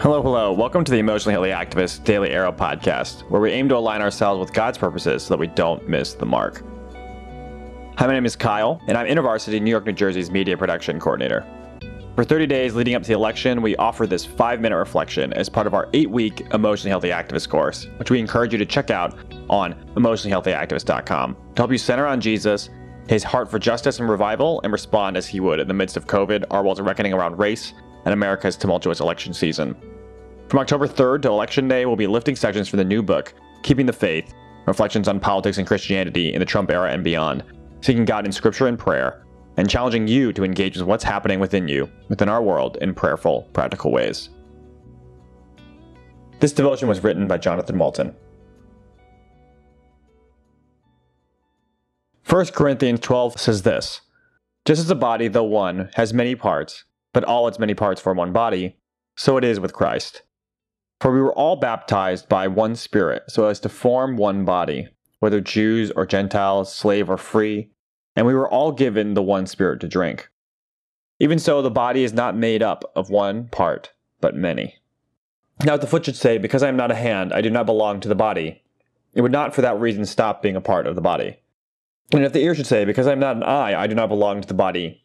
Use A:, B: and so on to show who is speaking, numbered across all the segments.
A: Hello, hello. Welcome to the Emotionally Healthy Activist Daily Arrow podcast, where we aim to align ourselves with God's purposes so that we don't miss the mark. Hi, my name is Kyle, and I'm InterVarsity New York, New Jersey's media production coordinator. For 30 days leading up to the election, we offer this five minute reflection as part of our eight week Emotionally Healthy Activist course, which we encourage you to check out on emotionallyhealthyactivist.com to help you center on Jesus, his heart for justice and revival, and respond as he would in the midst of COVID, our world's reckoning around race, and America's tumultuous election season. From October 3rd to Election Day, we'll be lifting sections from the new book, Keeping the Faith Reflections on Politics and Christianity in the Trump Era and Beyond, seeking God in Scripture and prayer, and challenging you to engage with what's happening within you, within our world, in prayerful, practical ways. This devotion was written by Jonathan Walton. 1 Corinthians 12 says this Just as a body, though one, has many parts, but all its many parts form one body, so it is with Christ. For we were all baptized by one Spirit, so as to form one body, whether Jews or Gentiles, slave or free, and we were all given the one Spirit to drink. Even so, the body is not made up of one part, but many. Now, if the foot should say, Because I am not a hand, I do not belong to the body, it would not for that reason stop being a part of the body. And if the ear should say, Because I am not an eye, I do not belong to the body,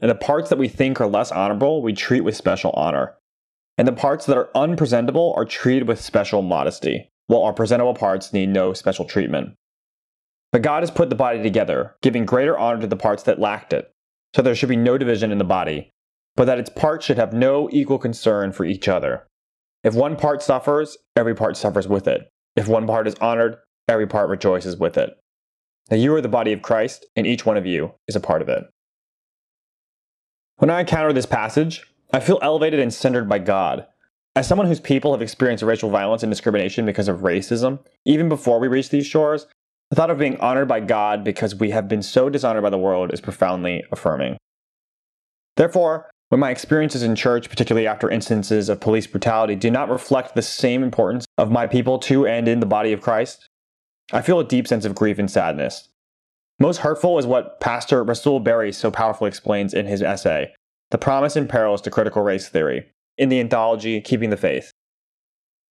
A: and the parts that we think are less honorable we treat with special honor and the parts that are unpresentable are treated with special modesty, while our presentable parts need no special treatment. But God has put the body together, giving greater honor to the parts that lacked it, so there should be no division in the body, but that its parts should have no equal concern for each other. If one part suffers, every part suffers with it. If one part is honored, every part rejoices with it. Now you are the body of Christ, and each one of you is a part of it. When I encounter this passage, I feel elevated and centered by God. As someone whose people have experienced racial violence and discrimination because of racism, even before we reach these shores, the thought of being honored by God because we have been so dishonored by the world is profoundly affirming. Therefore, when my experiences in church, particularly after instances of police brutality, do not reflect the same importance of my people to and in the body of Christ, I feel a deep sense of grief and sadness. Most hurtful is what Pastor Rasool Berry so powerfully explains in his essay, the Promise and Perils to Critical Race Theory, in the anthology Keeping the Faith.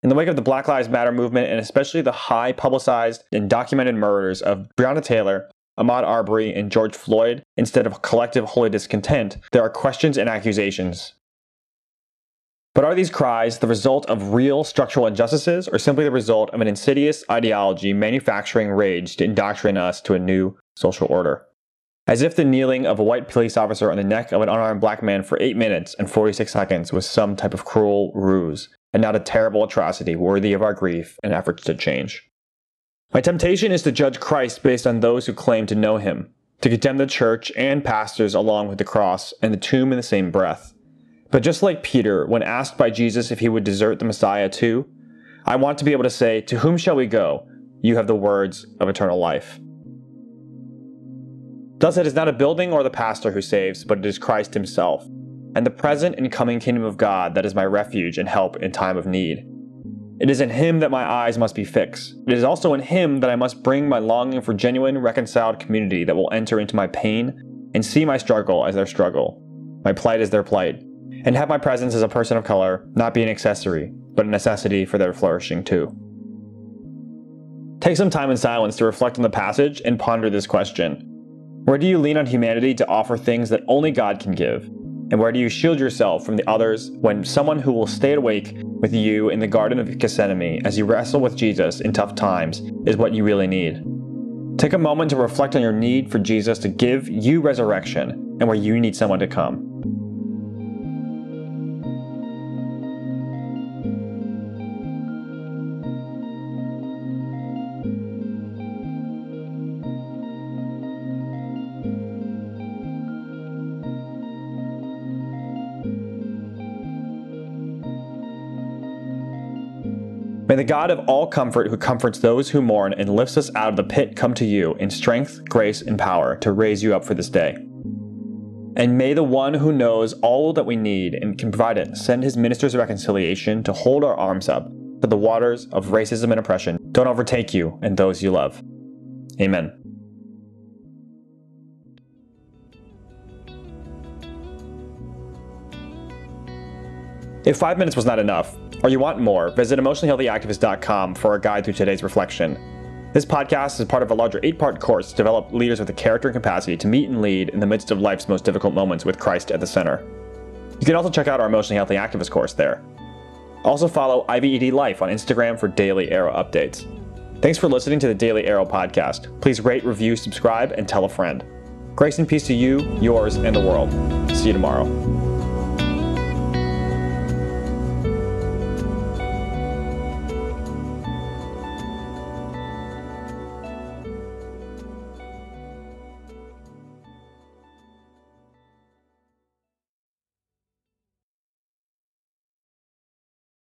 A: In the wake of the Black Lives Matter movement, and especially the high publicized and documented murders of Breonna Taylor, Ahmaud Arbery, and George Floyd, instead of collective holy discontent, there are questions and accusations. But are these cries the result of real structural injustices, or simply the result of an insidious ideology manufacturing rage to indoctrinate us to a new social order? As if the kneeling of a white police officer on the neck of an unarmed black man for 8 minutes and 46 seconds was some type of cruel ruse, and not a terrible atrocity worthy of our grief and efforts to change. My temptation is to judge Christ based on those who claim to know him, to condemn the church and pastors along with the cross and the tomb in the same breath. But just like Peter, when asked by Jesus if he would desert the Messiah too, I want to be able to say, To whom shall we go? You have the words of eternal life. Thus, it is not a building or the pastor who saves, but it is Christ himself, and the present and coming kingdom of God that is my refuge and help in time of need. It is in him that my eyes must be fixed. It is also in him that I must bring my longing for genuine, reconciled community that will enter into my pain and see my struggle as their struggle, my plight as their plight, and have my presence as a person of color not be an accessory, but a necessity for their flourishing too. Take some time in silence to reflect on the passage and ponder this question where do you lean on humanity to offer things that only God can give? And where do you shield yourself from the others when someone who will stay awake with you in the Garden of Gethsemane as you wrestle with Jesus in tough times is what you really need? Take a moment to reflect on your need for Jesus to give you resurrection and where you need someone to come. The God of all comfort, who comforts those who mourn and lifts us out of the pit, come to you in strength, grace, and power to raise you up for this day. And may the one who knows all that we need and can provide it send his ministers of reconciliation to hold our arms up so the waters of racism and oppression don't overtake you and those you love. Amen. If five minutes was not enough, or you want more, visit emotionallyhealthyactivist.com for a guide through today's reflection. This podcast is part of a larger eight part course to develop leaders with the character and capacity to meet and lead in the midst of life's most difficult moments with Christ at the center. You can also check out our Emotionally Healthy Activist course there. Also, follow IVED Life on Instagram for daily Arrow updates. Thanks for listening to the Daily Arrow podcast. Please rate, review, subscribe, and tell a friend. Grace and peace to you, yours, and the world. See you tomorrow.